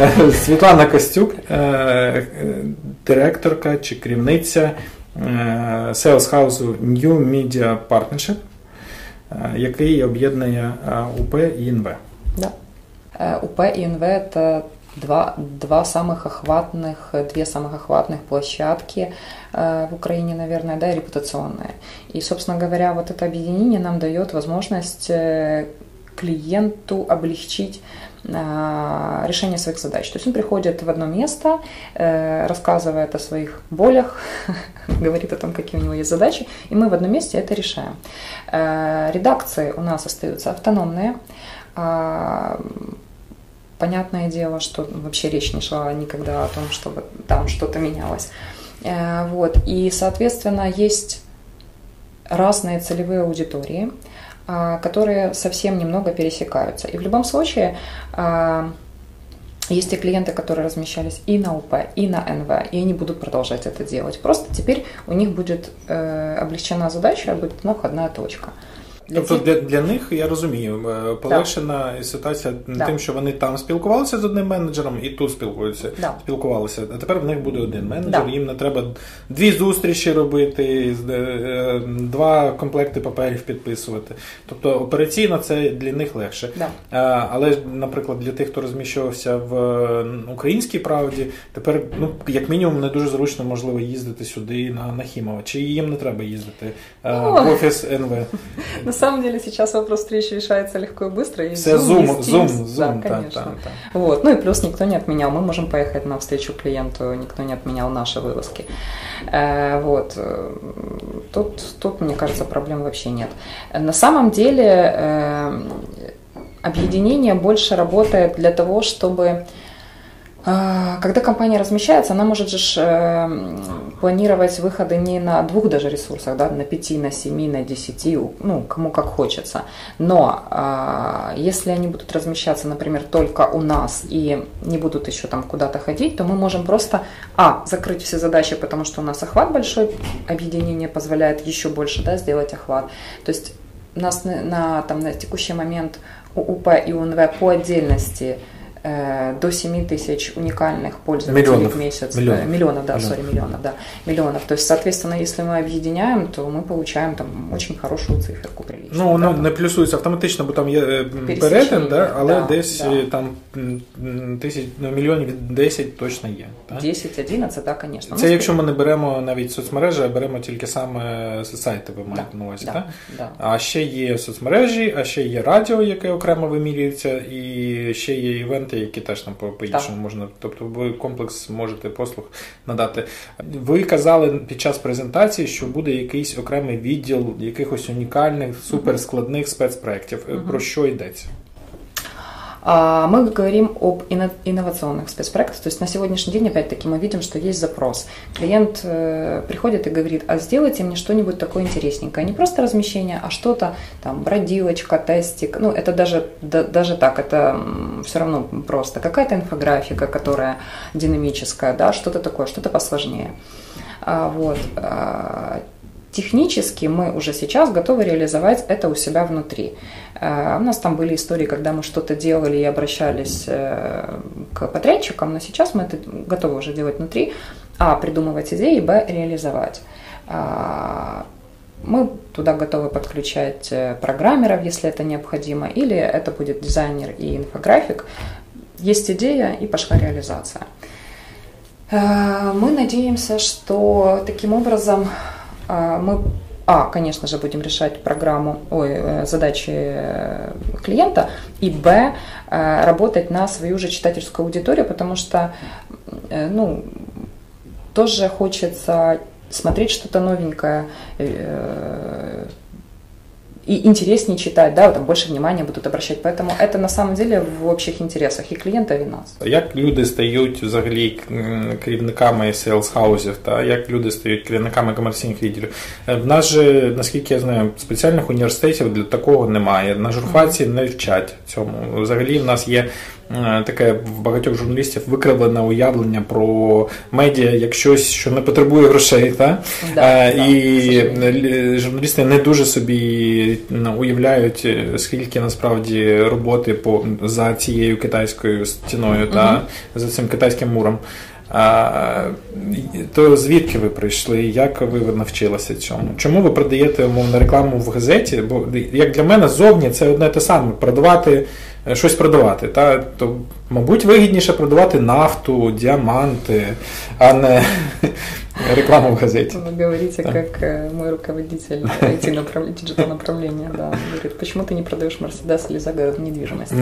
Світлана Костюк, директорка чи керівниця Sales House New Media Partnership, який об'єднує УП і ІНВ. Да. УП и НВ – это два, два самых охватных, две самых охватных площадки э, в Украине, наверное, да, и репутационные. И, собственно говоря, вот это объединение нам дает возможность э, клиенту облегчить э, решение своих задач. То есть он приходит в одно место, рассказывает о своих болях, говорит о том, какие у него есть задачи, и мы в одном месте это решаем. Редакции у нас остаются автономные, понятное дело, что вообще речь не шла никогда о том, чтобы там что-то менялось. Э, вот. И, соответственно, есть разные целевые аудитории, которые совсем немного пересекаются. И в любом случае а, есть и клиенты, которые размещались и на УП, и на НВ, и они будут продолжать это делать. Просто теперь у них будет э, облегчена задача, будет ну, одна точка. Тобто для для них я розумію, е, полегшена да. ситуація да. тим, що вони там спілкувалися з одним менеджером і тут спілкуються. Да. Спілкувалися. А тепер в них буде один менеджер. Їм не треба дві зустрічі робити, е, два комплекти паперів підписувати. Тобто операційно це для них легше. Але наприклад, для тих, хто розміщувався в українській правді, тепер ну як мінімум не дуже зручно можливо їздити сюди на Нахімова. Чи їм не треба їздити ну, в офіс НВ? Самом деле сейчас вопрос встречи решается легко и быстро. Есть Все Zoom, Zoom, есть Zoom, Zoom, да, конечно. Вот. Ну и плюс никто не отменял. Мы можем поехать на встречу клиенту, никто не отменял наши вылазки. Э, вот. Тут, тут, мне кажется, проблем вообще нет. На самом деле э, объединение больше работает для того, чтобы когда компания размещается, она может же э, планировать выходы не на двух даже ресурсах, да, на пяти, на семи, на десяти, ну, кому как хочется. Но э, если они будут размещаться, например, только у нас и не будут еще там куда-то ходить, то мы можем просто, а, закрыть все задачи, потому что у нас охват большой, объединение позволяет еще больше, да, сделать охват. То есть нас на, на, там, на текущий момент УП и УНВ по отдельности – до 7 тысяч уникальных пользователей миллионов. в месяц. Миллионов. Миллионов, да, миллионов. сори, миллионов, да. Миллионов. То есть, соответственно, если мы объединяем, то мы получаем там очень хорошую циферку приличную. Ну, воно не плюсується автоматично, бо там є перетин, да, але да, десь да. там тисяч, ну, мільйонів 10 точно є. 10-11, так, звісно. Це ну, якщо ми не беремо навіть соцмережі, а беремо тільки саме сайти, ви маєте на увазі, так? Да. А ще є соцмережі, а ще є радіо, яке окремо вимірюється, і ще є івент інструменти, які теж там по-іншому можна. Тобто ви комплекс можете послуг надати. Ви казали під час презентації, що буде якийсь окремий відділ якихось унікальних, суперскладних спецпроєктів. Про що йдеться? А, мы говорим об инновационных спецпроектах. То есть на сегодняшний день, опять-таки, мы видим, что есть запрос. Клиент э, приходит и говорит, а сделайте мне что-нибудь такое интересненькое. Не просто размещение, а что-то там, бродилочка, тестик. Ну, это даже, да, даже так, это все равно просто. Какая-то инфографика, которая динамическая, да, что-то такое, что-то посложнее. А, вот. Технически мы уже сейчас готовы реализовать это у себя внутри. Э, у нас там были истории, когда мы что-то делали и обращались э, к подрядчикам, но сейчас мы это готовы уже делать внутри. А, придумывать идеи, б, реализовать. А, мы туда готовы подключать э, программеров, если это необходимо, или это будет дизайнер и инфографик. Есть идея и пошла реализация. Мы надеемся, что таким образом мы а, конечно же, будем решать программу, ой, э, задачи э, клиента, и б, э, работать на свою же читательскую аудиторию, потому что, ну, тоже хочется смотреть что-то новенькое, и интереснее читать, да, там больше внимания будут обращать. Поэтому это на самом деле в общих интересах і клієнта, і нас. Як люди стають взагалі керівниками селс-хаузів, та як люди стають керівниками комерційних відділів? Е, в нас же, наскільки я знаю, спеціальних університетів для такого немає. На журфаці не вчать цьому. Взагалі в нас є е, таке в багатьох журналістів викривлене уявлення про медіа як щось, що не потребує грошей. Та? Да, і да, журналісти не дуже собі уявляють, скільки насправді роботи по за цією китайською стіною угу. та за цим китайським муром. А, То звідки ви прийшли? Як ви навчилися цьому? Чому ви продаєте умовно рекламу в газеті? Бо як для мене зовні це одне те саме продавати е, щось продавати. Та то, мабуть, вигідніше продавати нафту, діаманти, а не рекламу в газеті. Ви говорите, як э, мой руководитель IT направления, да, говорит, почему ты не продаешь Мерседес или загородную недвижимость? А,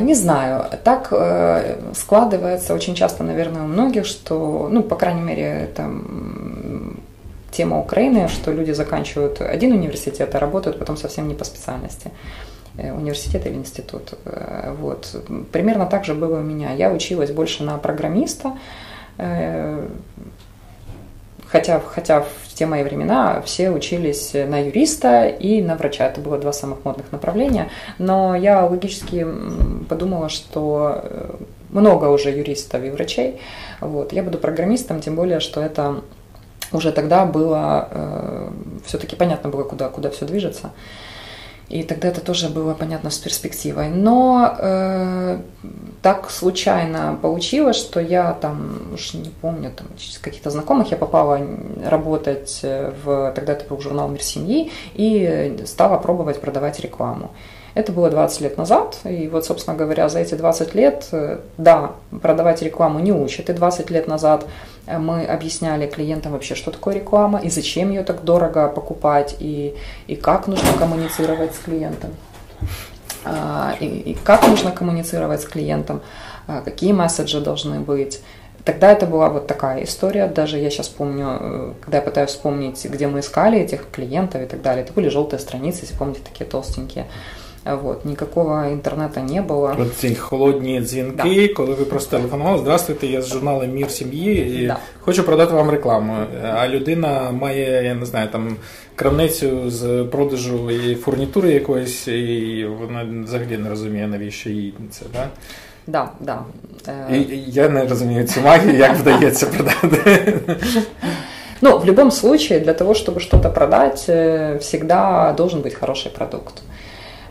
не знаю, так э, складывается очень часто, наверное, у многих, что, ну, по крайней мере, это тема Украины, что люди заканчивают один университет, а работают потом совсем не по специальности э, университет или институт. Э, вот. Примерно так же было у меня. Я училась больше на программиста, Хотя, хотя в те мои времена все учились на юриста и на врача. Это было два самых модных направления. Но я логически подумала, что э, много уже юристов и врачей. Вот. Я буду программистом, тем более, что это уже тогда было, э, все-таки понятно было, куда, куда все движется. И тогда это тоже было понятно с перспективой. Но э, так случайно получилось, что я там, уж не помню, там, через каких-то знакомых я попала работать в, тогда это был журнал «Мир семьи» и стала пробовать продавать рекламу. Это было 20 лет назад, и вот, собственно говоря, за эти 20 лет, э, да, продавать рекламу не учат, и 20 лет назад э, мы объясняли клиентам вообще, что такое реклама, и зачем ее так дорого покупать, и, и как нужно коммуницировать с клиентом. А, и, и как нужно коммуницировать с клиентом, а, какие месседжи должны быть. Тогда это была вот такая история. Даже я сейчас помню, э, когда я пытаюсь вспомнить, где мы искали этих клиентов и так далее, это были желтые страницы, если помните, такие толстенькие. Вот, Никакого інтернету не було. От ці холодні дзвінки, да. коли ви просто телефонували, здравствуйте, я з журналу Мір сім'ї і да. хочу продати вам рекламу. А людина має, я не знаю, там крамницю з продажу і фурнітури якоїсь, і вона взагалі не розуміє, навіщо їй це. так? Да, да. І Я не розумію цю магію, як вдається продати. Ну, в любом случае, для того, чтобы что-то продать, э, всегда должен быть хороший продукт.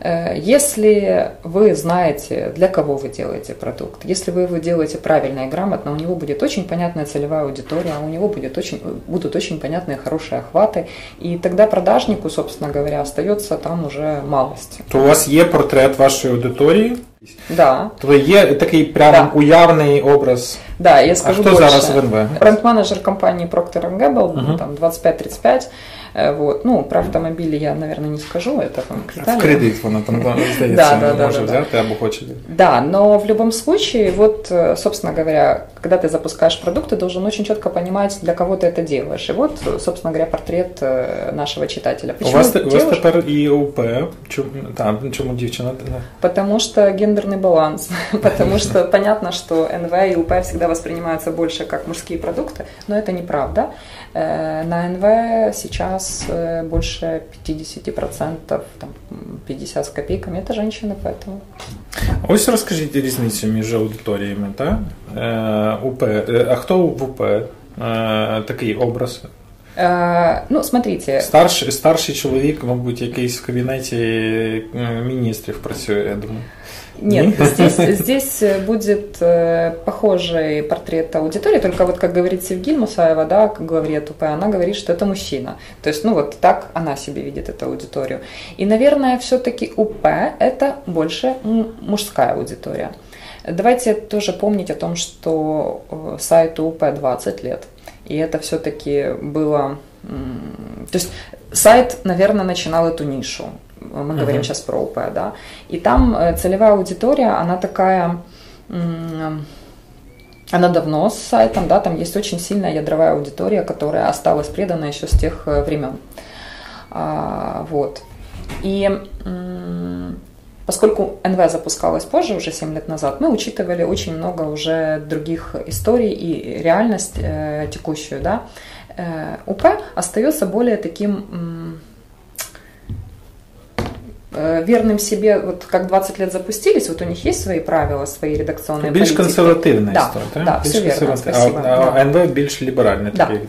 Э, если вы знаете, для кого вы делаете продукт, если вы его делаете правильно и грамотно, у него будет очень понятная целевая аудитория, у него будет очень, будут очень понятные хорошие охваты, и тогда продажнику, собственно говоря, остается там уже малость. То у вас есть портрет вашей аудитории? Да. То есть такой прям да. уявный образ. Да, я скажу а хто больше. зараз в НВ? Бренд-менеджер компании Procter Gamble, угу. там 25-35, Э, вот. Ну, про автомобили я, наверное, не скажу, это вам В кредит вона там, здається, да, да, може да, взяти або хоче. Да, но в любом случае, вот, э, собственно говоря, когда ты запускаешь продукт, ты должен очень четко понимать, для кого ты это делаешь. И вот, собственно говоря, портрет э, нашего читателя. Почему у вас, девушка? у вас тепер і ОП. Чому, там, чому дівчина? Потому что гендерный баланс. Потому что понятно, что НВ и УП всегда воспринимаются больше как мужские продукты, но это неправда. На НВ сейчас нас э, больше 50%, там, 50 с копейками, это женщины, поэтому. Ось розкажіть різницю між аудиторіями, так? УП. А хто в УП? Такий образ? Ну, смотрите. Старший, старший чоловік, мабуть, якийсь в кабінеті міністрів працює, я думаю. Нет, здесь, здесь будет э, похожий портрет аудитории, только вот как говорит Севгиль Мусаева, да, как главред УП, она говорит, что это мужчина. То есть, ну вот так она себе видит эту аудиторию. И, наверное, все-таки УП это больше мужская аудитория. Давайте тоже помнить о том, что э, сайту УП 20 лет. И это все-таки было... То есть сайт, наверное, начинал эту нишу мы uh-huh. говорим сейчас про ОП, да, и там э, целевая аудитория, она такая, она давно с сайтом, да, там есть очень сильная ядровая аудитория, которая осталась предана еще с тех э, времен, а, вот, и Поскольку НВ запускалась позже, уже 7 лет назад, мы учитывали очень много уже других историй и реальность э, текущую. Да? Э, УП остается более таким верным себе, вот как 20 лет запустились, вот у них есть свои правила, свои редакционные Більш консервативна да, історія. Да, да, все верно, спасибо. А, а НВ більш ліберальний да. такий.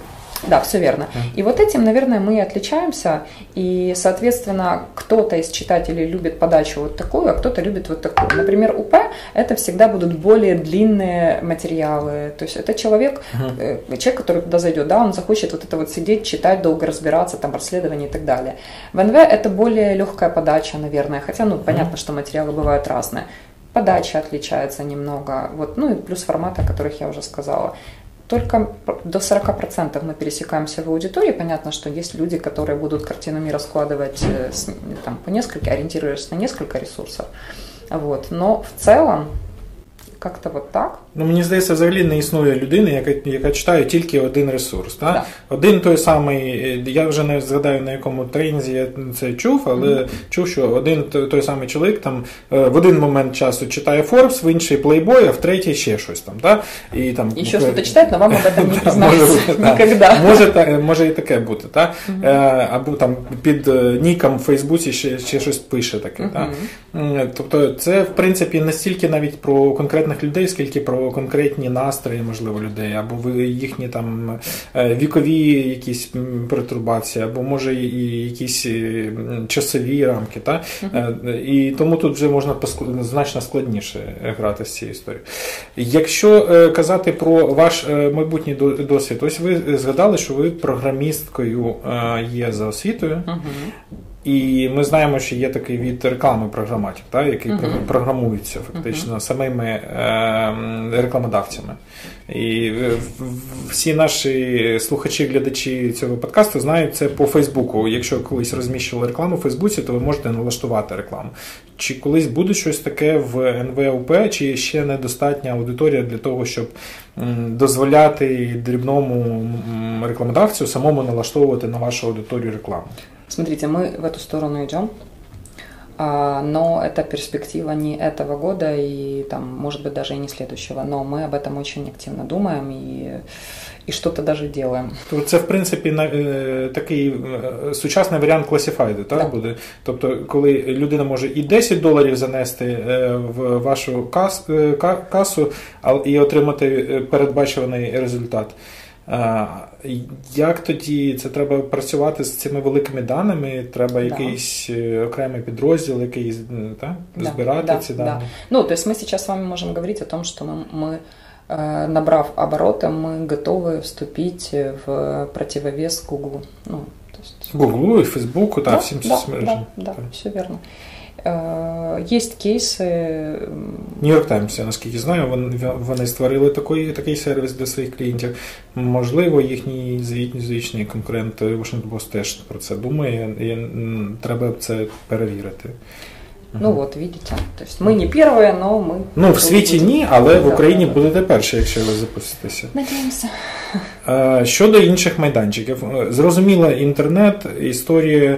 Да, все верно. И вот этим, наверное, мы отличаемся. И, соответственно, кто-то из читателей любит подачу вот такую, а кто-то любит вот такую. Например, УП это всегда будут более длинные материалы. То есть это человек, uh-huh. человек, который туда зайдет, да, он захочет вот это вот сидеть, читать, долго разбираться, там, расследования и так далее. В НВ это более легкая подача, наверное. Хотя, ну, понятно, uh-huh. что материалы бывают разные подача отличается немного, вот, ну и плюс форматы, о которых я уже сказала только до 40% мы пересекаемся в аудитории. Понятно, что есть люди, которые будут картинами раскладывать э, там, по несколько, ориентируясь на несколько ресурсов. Вот. Но в целом как-то вот так. Ну, мені здається, взагалі не існує людини, яка яка читає тільки один ресурс. Так? Да. Один той самий, я вже не згадаю на якому трензі я це чув, але mm-hmm. чув, що один той самий чоловік там е, в один момент часу читає Forbes, в інший Playboy, а в третій ще щось там. Так? І там і що щось читає, але вам об этом не пізнається Може, може і таке бути. Так? Або там під е, ніком в Фейсбуці ще, ще щось пише таке. Так? Тобто це, в принципі, настільки навіть про конкретних людей, скільки про конкретні настрої, можливо, людей, або їхні там е, вікові якісь пертурбації, або може і якісь е, часові рамки. Та? Uh-huh. І тому тут вже можна значно складніше грати з цією історією. Якщо казати про ваш майбутній досвід, ось ви згадали, що ви програмісткою є за освітою. Uh-huh. І ми знаємо, що є такий від реклами програматів, так, який uh-huh. програмується фактично uh-huh. самими е, рекламодавцями. І е, всі наші слухачі, глядачі цього подкасту знають це по Фейсбуку. Якщо колись розміщували рекламу в Фейсбуці, то ви можете налаштувати рекламу. Чи колись буде щось таке в НВУП, чи ще недостатня аудиторія для того, щоб дозволяти дрібному рекламодавцю самому налаштовувати на вашу аудиторію рекламу? Смотрите, мы в эту сторону идем, а, но это перспектива не этого года и там, может быть, даже и не следующего. Но мы об этом очень активно думаем и і що то навіть робимо. Це, в принципі, такий сучасний варіант класифайду, так, так буде. Тобто, коли людина може і 10 доларів занести в вашу кас, касу і отримати передбачуваний результат. Як тоді це треба працювати з цими великими даними? Треба якийсь да. окремий підрозділ, який так, да, збирати да, ці дані? Да. Ну, то есть мы сейчас с вами можем говорить о том, что мы, мы набрав обороты, мы готовы вступить в противовес Google. Ну, то есть... Google и Facebook, да, да всем да, да, да, да, все верно. Есть кейси. Нью-Йорк Таймс, я наскільки знаю, вони створили такий такий сервіс для своїх клієнтів. Можливо, їхній звічний конкурент Washington Post теж про це думає, і треба це перевірити. Ну от, видите. Тобто ми не перші, але ми. Ну, в світі ні, але в Україні будете перші, якщо ви запуститеся. Надіємося. Щодо інших майданчиків, зрозуміло, інтернет, історія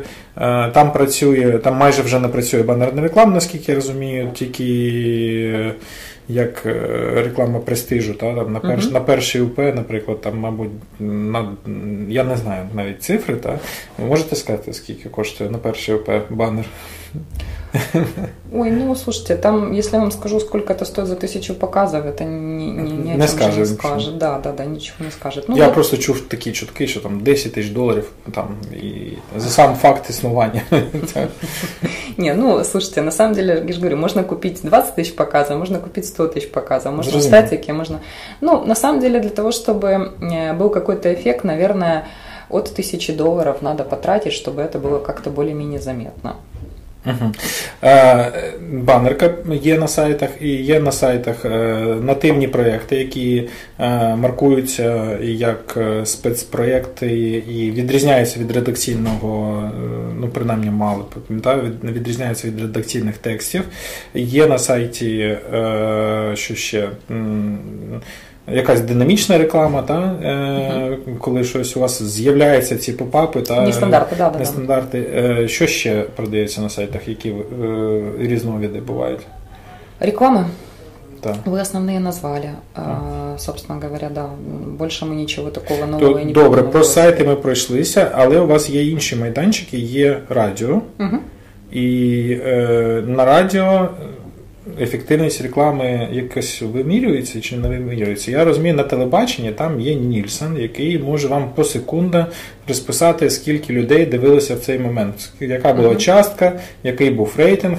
там працює, там майже вже не працює банерна реклама, наскільки я розумію, тільки. Як реклама престижу, та там на перш, uh-huh. на перший УП, наприклад, там, мабуть, на я не знаю навіть цифри, та ви можете сказати, скільки коштує на перший УП банер? Ой, ну слушайте, там, если я вам скажу, сколько это стоит за тысячу показов, это ни, ни, ни не скаже, не скажет. Да, да, да, ничего не скажет. Ну, я вот... просто чув такі чутки, що там 10 тисяч доларів там, и за сам факт існування. Не, ну, слушайте, на самом деле, я же говорю, можно купить 20 тысяч показов, можно купить 100 тысяч показов, можно в статике, можно... Ну, на самом деле, для того, чтобы э, был какой-то эффект, наверное, от тысячи долларов надо потратить, чтобы это было как-то более-менее заметно. Е, банерка є на сайтах і є на сайтах е, нативні проєкти, які е, маркуються як спецпроєкти і відрізняються від редакційного, ну принаймні мало пам'ятаю, відрізняються від редакційних текстів. Є на сайті що ще якась динамічна реклама, та, е, угу. коли щось у вас з'являються ці попапи та нестандарти, да, нестандарти. Да. Що ще продається на сайтах, які е, різновиди бувають? Реклама. Да. Вы основные назвали, собственно говоря, да. Більше ми нічого такого нового То, не Добре, про сайти ми пройшлися, але у вас є інші майданчики, є радіо. Угу. І е, на радіо ефективність реклами якось вимірюється чи не вимірюється. Я розумію, на телебаченні там є Нільсон, який може вам по секунда розписати, скільки людей дивилися в цей момент, яка була частка, який був рейтинг.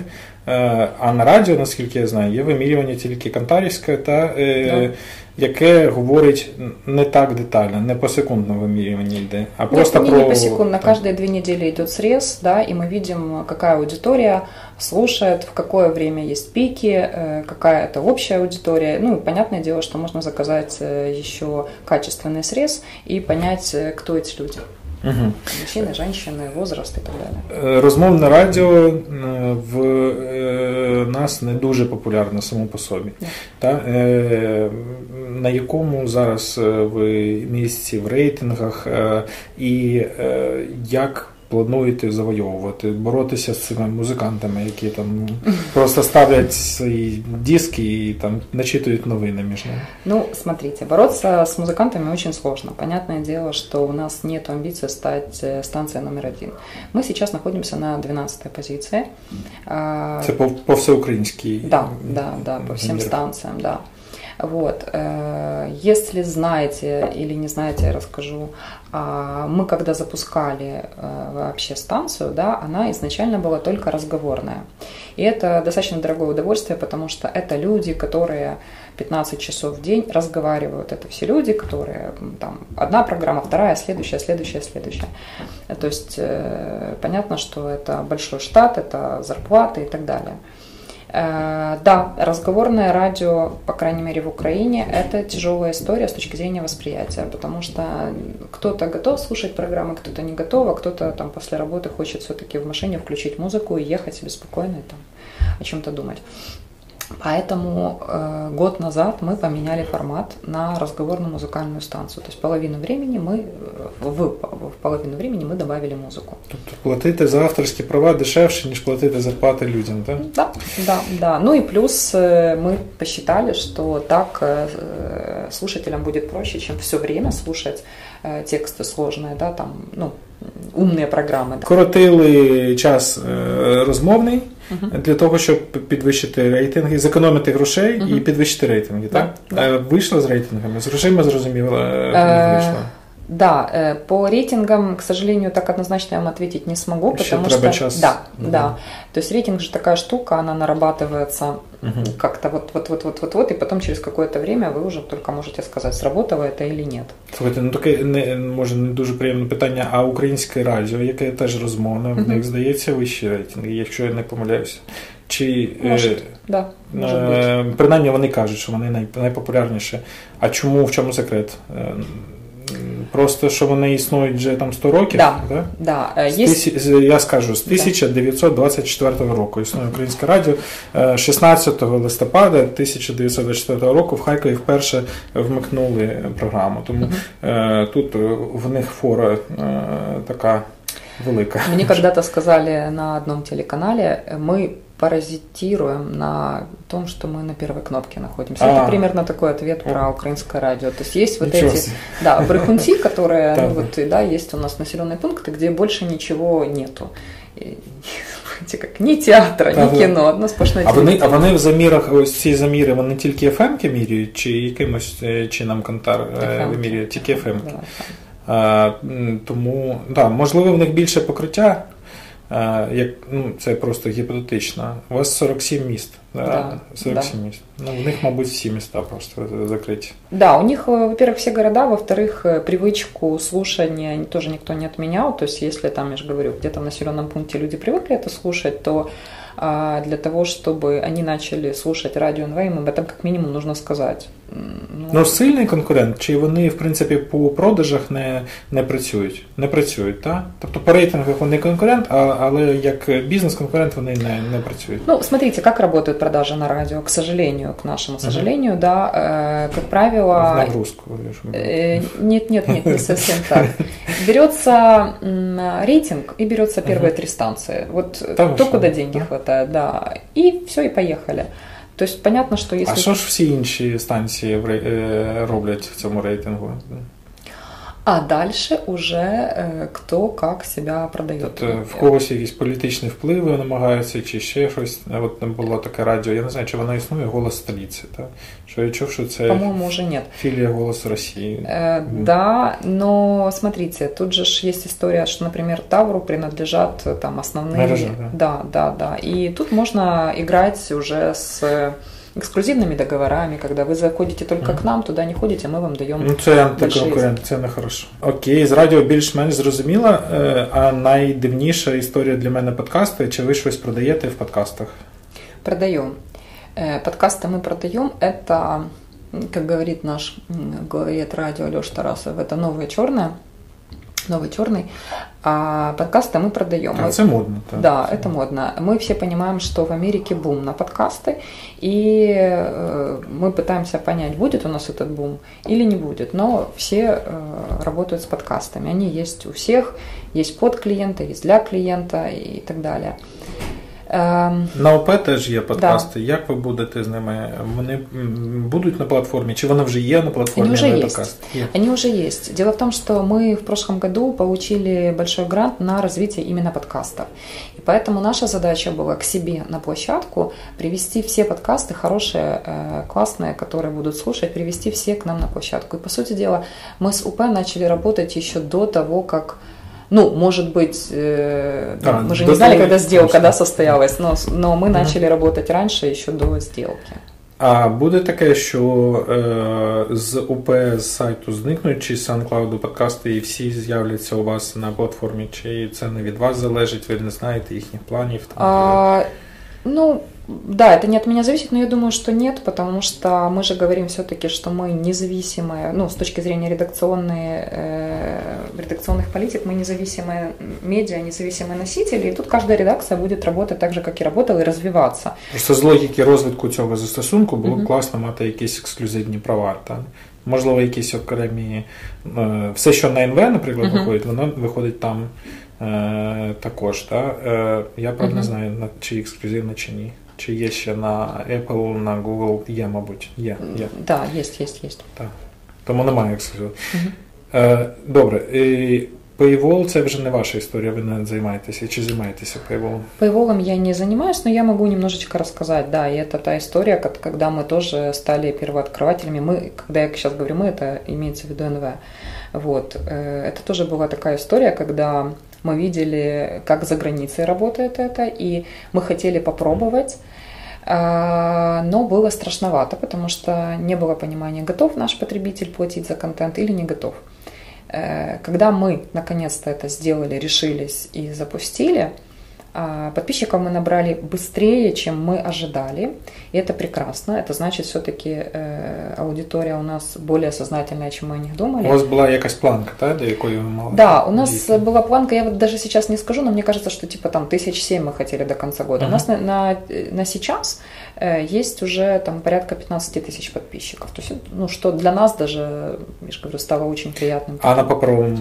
Е, а на радіо, наскільки я знаю, є вимірювання тільки Кантарівське, та е, яке говорить не так детально, не по секундному вимірювання йде, а просто не, про... не по секундно. Каждые две недели идет срез, да, и мы видим, какая аудитория слушает, в какое время есть пики, э, какая это общая аудитория. Ну, понятное дело, что можно заказать э, еще качественный срез и понять, э, кто эти люди. Угу. Мужчини, жінки, возраст і так далі. Розмовне радіо в нас не дуже популярне само по собі. Yeah. Та, На якому зараз ви місці в рейтингах і як плануєте завойовувати, боротися з цими музикантами, які там просто ставлять свої диски и там начитывают новины между ними? Ну, смотрите, бороться с музыкантами очень сложно. Понятное дело, что у нас нет амбиции стать э, станцией номер один. Мы сейчас находимся на 12 позиции. Это по, по всеукраински? Да, да, да, по всем станциям, да. Вот. Э, если знаете или не знаете, я расскажу. А, мы когда запускали э, вообще станцию, да, она изначально была только разговорная. И это достаточно дорогое удовольствие, потому что это люди, которые 15 часов в день разговаривают. Это все люди, которые там одна программа, вторая, следующая, следующая, следующая. То есть э, понятно, что это большой штат, это зарплаты и так далее. Э, да, разговорное радио, по крайней мере в Украине, это тяжелая история с точки зрения восприятия, потому что кто-то готов слушать программы, кто-то не готов, а кто-то там после работы хочет все-таки в машине включить музыку и ехать себе спокойно и там о чем-то думать. Поэтому э, год назад мы поменяли формат на разговорную музыкальную станцию. То есть половину времени мы э, в, в половину времени мы добавили музыку. Тобто платити за авторські права дешевше, ніж платити зарплати людям, так? Да, да, да. Ну и плюс э, мы посчитали, что так э, слушателям будет проще, чем все время слушать тексты сложные, да, там, ну, умні програми. Коротили час розмовний uh-huh. для того, щоб підвищити рейтинги, зекономити грошей uh-huh. і підвищити рейтинги. Так? Да. Вийшла з рейтингами? З грошима зрозуміло, не вийшла. Да, э, по рейтингам, к сожалению, так однозначно я вам ответить не смогу, Еще потому что час. да, угу. да. То есть рейтинг же такая штука, она нарабатывается угу. как-то вот, вот, вот, вот, вот, вот, и потом через какое-то время вы уже только можете сказать, сработало это или нет. Слухайте, ну таке не може не дуже приємне питання. А українське радіо, яке теж розмовне, в них здається вищі рейтинги, якщо я не помиляюся. Чи може, е, да, може е, принаймні вони кажуть, що вони найпопулярніші. А чому в чому секрет? Е, Просто що вони існують вже там 100 років, да, да? Да. З тисі... я скажу, з 1924 року існує українське радіо. 16 листопада 1924 року в Харкові вперше вмикнули програму. Тому угу. тут в них фора така велика. Мне когда-то сказали на одном телеканале, мы паразитируем на том, что мы на первой кнопке находимся. А-а-а. Это примерно такой ответ про украинское радио. То есть есть вот эти, да, брехунти, которые, ну вот, да, есть у нас населенные пункты, где больше ничего нету. Как ні театра, ні кіно, одно сплошне А вони, а вони в замірах, ось ці заміри, вони тільки FM-ки міряють, чи якимось чином Кантар вимірює? Тільки FM-ки. А, тому, да, можливо, в них більше покриття, як, ну, Це просто гіпотетично. У вас 47 міст. Да? да 47 да. міст. Ну, у них, мабуть, всі міста просто закриті. Да, у них, во-первых, все города, во-вторых, э, привычку слушания тоже никто не отменял. То есть, если там, я же говорю, где-то в населенном пункте люди привыкли это слушать, то а для того, чтобы они начали слушать радіо НВ, им об этом как минимум нужно сказать. Ну, ну сильний конкурент, чи вони, в принципі, по продажах не не працюють? Не працюють, так? Тобто по рейтингах вони конкурент, а, але як бізнес-конкурент вони не, не працюють. Ну, смотрите, как работают продажи на радио, к сожалению, к нашему сожалению, uh-huh. да, э, как правило... В нагрузку. Э, нет, нет, нет, не совсем так. Берется рейтинг и берется первые три станции. Вот то, куда деньги хватает да. И все, и поехали. То есть понятно, что если... А що ж всі інші станції роблять в цьому рейтингу? А дальше уже э, хто як себе продає. Тобто в когось якісь політичні впливи намагаються, чи ще щось. От там було таке радіо, я не знаю, чи воно існує голос столиці, так? Що я чув, що це По-моему, уже нет. филия «Голос России». Э, да, но смотрите, тут же есть история, что, например, Тавру принадлежат э, там основные... Мережа, да. да, да, да. И тут можно играть уже с эксклюзивными договорами, когда вы заходите только mm. к нам, туда не ходите, мы вам даємо. Ну, це антиконкурент, це не хорошо. Окей, з радіо більш-менш зрозуміло. А найдивніша історія для мене подкасти. Чи ви щось продаєте в подкастах? Продаем. Подкасты мы продаем. Это, как говорит наш главред радио Леша Тарасов, это новое черное новый черный, а подкасты мы продаем. А это модно. Да. да, это модно. Мы все понимаем, что в Америке бум на подкасты, и э, мы пытаемся понять, будет у нас этот бум или не будет. Но все э, работают с подкастами. Они есть у всех, есть под клиента, есть для клиента и так далее. На ОП теж є подкасти. Да. Як ви будете з ними? Вони будуть на платформе? Чи вони вже є на платформе? Они уже есть. Подкаст? Они уже есть. Дело в том, что мы в прошлом году получили большой грант на развитие именно подкастов. И поэтому наша задача была к себе на площадку привести все подкасты хорошие, э, классные, которые будут слушать, привести все к нам на площадку. И по сути дела мы с УП начали работать еще до того, как ну, может быть, э, а, мы же не знали, когда сделка да, состоялась, но, но мы начали работать раньше, еще до сделки. А буде таке, що е, з УП з сайту зникнуть, чи з SoundCloud подкасти, і всі з'являться у вас на платформі, чи це не від вас залежить, ви не знаєте їхніх планів? Там, а, ну, Да, это не от меня зависит, но я думаю, что нет, потому что мы же говорим все-таки, что мы независимые, ну, с точки зрения редакционной, э, редакционных политик, мы независимые медиа, независимые носители, и тут каждая редакция будет работать так же, как и работала, и развиваться. Просто з логіки розвитку цього застосунку було б класно мати якісь ексклюзивні права. Та? Можливо, якісь окремі. Все, що на НВ, наприклад, uh-huh. виходить, воно виходить там е, також. Та? Е, я правда uh-huh. не знаю, чи ексклюзивно, чи ні. Чи є ще на Apple, на Google? Є, мабуть. Є. є. Так, є, є, є. Так. Тому немає ексклюзиву. Угу. Е, Добре. І Paywall – це вже не ваша история, вы наверное, занимаетесь. Чи занимаетесь Paywall? Paywall я не занимаюсь, но я могу немножечко рассказать. Да, и это та история, когда мы тоже стали первооткрывателями. Мы, когда я сейчас говорю мы, это имеется в виду НВ. Вот. Э, это тоже была такая история, когда мы видели, как за границей работает это, и мы хотели попробовать. А, но было страшновато, потому что не было понимания, готов наш потребитель платить за контент или не готов. Э, когда мы наконец-то это сделали, решились и запустили, подписчиков мы набрали быстрее, чем мы ожидали, и это прекрасно. Это значит, все-таки э, аудитория у нас более сознательная, чем мы о них думали. У вас была якась планка, да, до якої ви мали? Да, у нас дійсно? была планка, я вот даже сейчас не скажу, но мне кажется, что типа там тысяч семь мы хотели до конца года. Uh-huh. У нас на, на, на сейчас э, есть уже там порядка 15 тысяч подписчиков. То есть, ну, что для нас даже, я же говорю, стало очень приятным. А на паперовому,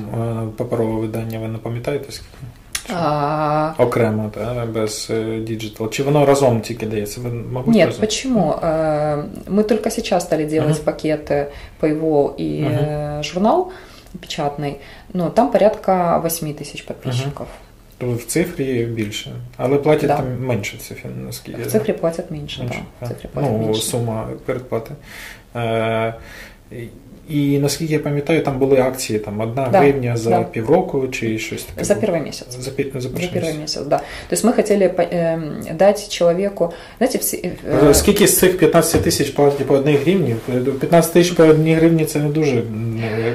паперове видання ви не пам'ятаєте скільки? А... Окремо, да, без діджитал. Чи воно разом тільки дається? Мабуть, Нет, разом. почему? Мы только сейчас стали делать uh-huh. пакеты Paywall и uh-huh. журнал печатный, но там порядка 8 тисяч підписчиків. Uh-huh. В цифрі більше, але платять да. там менше цифр, наскільки. В цифрі платять менше, менше. Да. В цифрі платять ну, менше. сума передплати. Е, і наскільки я пам'ятаю, там були акції там одна да, гривня за да. півроку чи щось таке. За первый месяц. За, за первый, за первый месяц, да. То есть мы хотели э, дать человеку, знаете, все, э, скільки з цих 15 тисяч платять по одній гривні? 15 тисяч по одній гривні це не дуже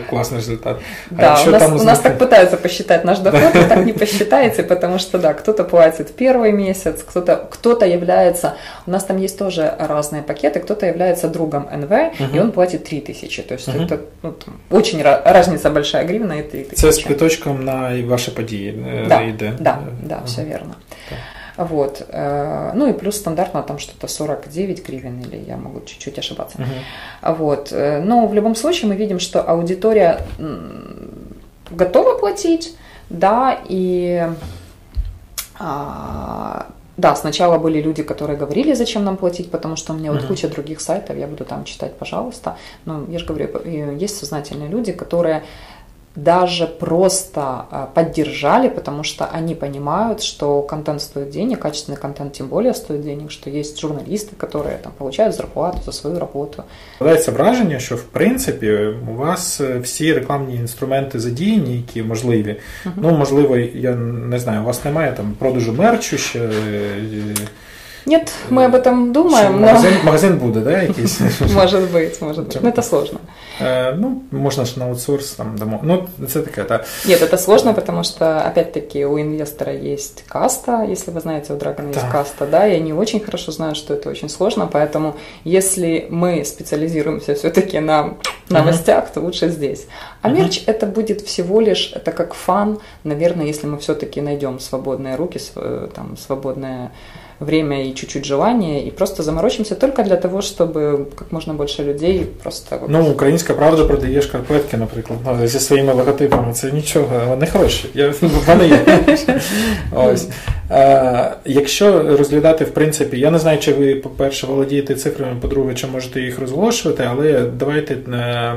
классный результат. Да, а у, нас, у нас так пытаются посчитать наш доход, но так не посчитается, потому что, да, кто-то платит первый месяц, кто-то кто является, у нас там есть тоже разные пакеты, кто-то является другом НВ, и он платит 3 тысячи, то есть это ну, там, очень разница большая гривна и 3 тысячи. Це з квиточком на ваші події да, йде? Да, да, все верно. Вот. Ну и плюс стандартно там что-то 49 гривен, или я могу чуть-чуть ошибаться. Uh-huh. Вот. Но в любом случае мы видим, что аудитория готова платить, да, и а, да, сначала были люди, которые говорили, зачем нам платить, потому что у меня вот куча других сайтов, я буду там читать, пожалуйста. Но я же говорю, есть сознательные люди, которые даже просто а, поддержали, потому что они понимают, что контент стоит денег, качественный контент тем более стоит денег, что есть журналисты, которые там получають зарплату за свою роботу. Складається враження, що в принципі у вас всі рекламні інструменти задіяні, які можливі. Uh-huh. Ну можливо, я не знаю, у вас немає там продажу мерчу ще. нет, мы об этом думаем. Но... Магазин, магазин буде, да, якийсь? Может быть, может быть. Но это сложно. Э, ну, можно же на аутсорс там домой. Ну, это такая, да. Нет, это сложно, потому что, опять-таки, у инвестора есть каста, если вы знаете, у Драгона да. есть каста, да, и они очень хорошо знают, что это очень сложно, поэтому если мы специализируемся все-таки на новостях, то лучше здесь. А мерч это будет всего лишь, это как фан, наверное, если мы все-таки найдем свободные руки, э, там, свободное время и чуть-чуть желание, и просто заморочимся только для того, чтобы как можна більше людей просто. Ну, українська правда продає шкарпетки, наприклад, ну, зі своїми логотипами. Це нічого, вони хороші. Я, Вони є. Ось. Якщо розглядати, в принципі, я не знаю, чи ви, по-перше, володієте цифрами, по-друге, чи можете їх розголошувати, але давайте е,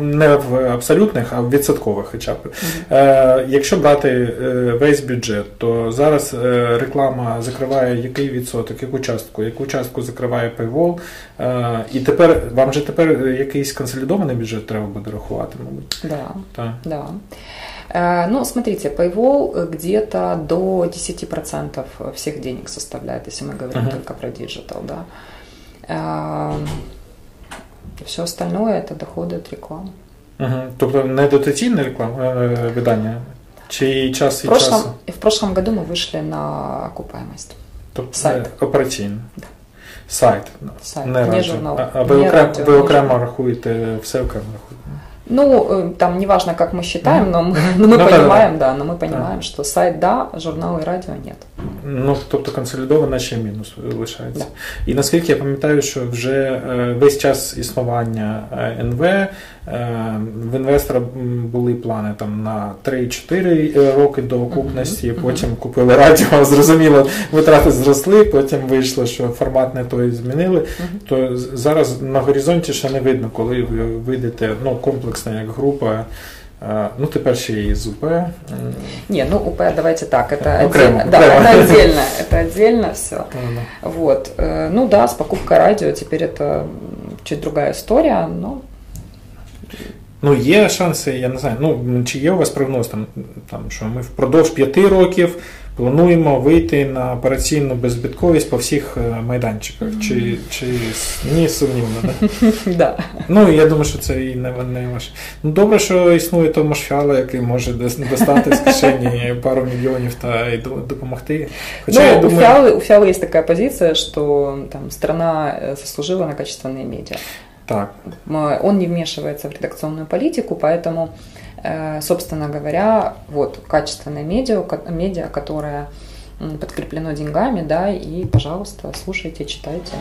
не в абсолютних, а в відсоткових хоча б. Mm-hmm. Якщо брати е, весь бюджет, то зараз реклама закриває який відсоток, яку частку, яку частку закриває Paywall. І тепер вам же тепер якийсь консолідований бюджет треба буде рахувати, мабуть. Да. Так. Да. Э, ну, смотрите, Paywall где-то до 10% всех денег составляет, если мы говорим uh-huh. только про диджитал, да. Э, Все остальное это доходи от рекламы. Угу. Тобто не дотаційне реклама э, видання? Чи час і в прошлом, часу? В прошлом году мы вышли на окупаемость. Тобто Сайт. операційно? Да. Сайт. Сайт. Не, не журнал. А, а ви, не окремо, радіо, ви окремо рахуєте, все окремо рахуєте? Ну, э, там неважно, как мы считаем, но мы, но мы ну, понимаем, да, да, но мы понимаем, да. что сайт да, журнал і радіо нет. Ну, тобто консолідовано ще мінус лишається. І наскільки я пам'ятаю, що вже весь час існування НВ в інвестора були плани там на 3-4 роки до окупності, потім купили радіо, зрозуміло, витрати зросли, потім вийшло, що формат не той змінили. То зараз на горизонті ще не видно, коли ви вийдете ну, комплексно як група. Ну, тепер ще и из УП. Не, ну УП, давайте так, это, Окремо, отдельно, да, это отдельно, это отдельно все. Ну, вот. Э, ну да, с покупкой радио теперь это чуть другая история, но Ну, є шанси, я не знаю. Ну, чи є у вас прогноз, там, там, що ми впродовж п'яти років плануємо вийти на операційну беззбитковість по всіх е, майданчиках. Чи чи ні, сумнівно, так? Да? Ну, я думаю, що це і не, не ваше. Ну, добре, що існує Томаш Фіала, який може достати з кишені пару мільйонів та й допомогти. Хоча, ну, я думаю... у, Фиалы, у Фиалы есть такая позиция, что там, страна э, заслужила на качественные медиа. Так. Он не вмешивается в редакционную политику, поэтому, э, собственно говоря, вот качественное медиа, медиа, которое подкреплено деньгами, да, и, пожалуйста, слушайте, читайте.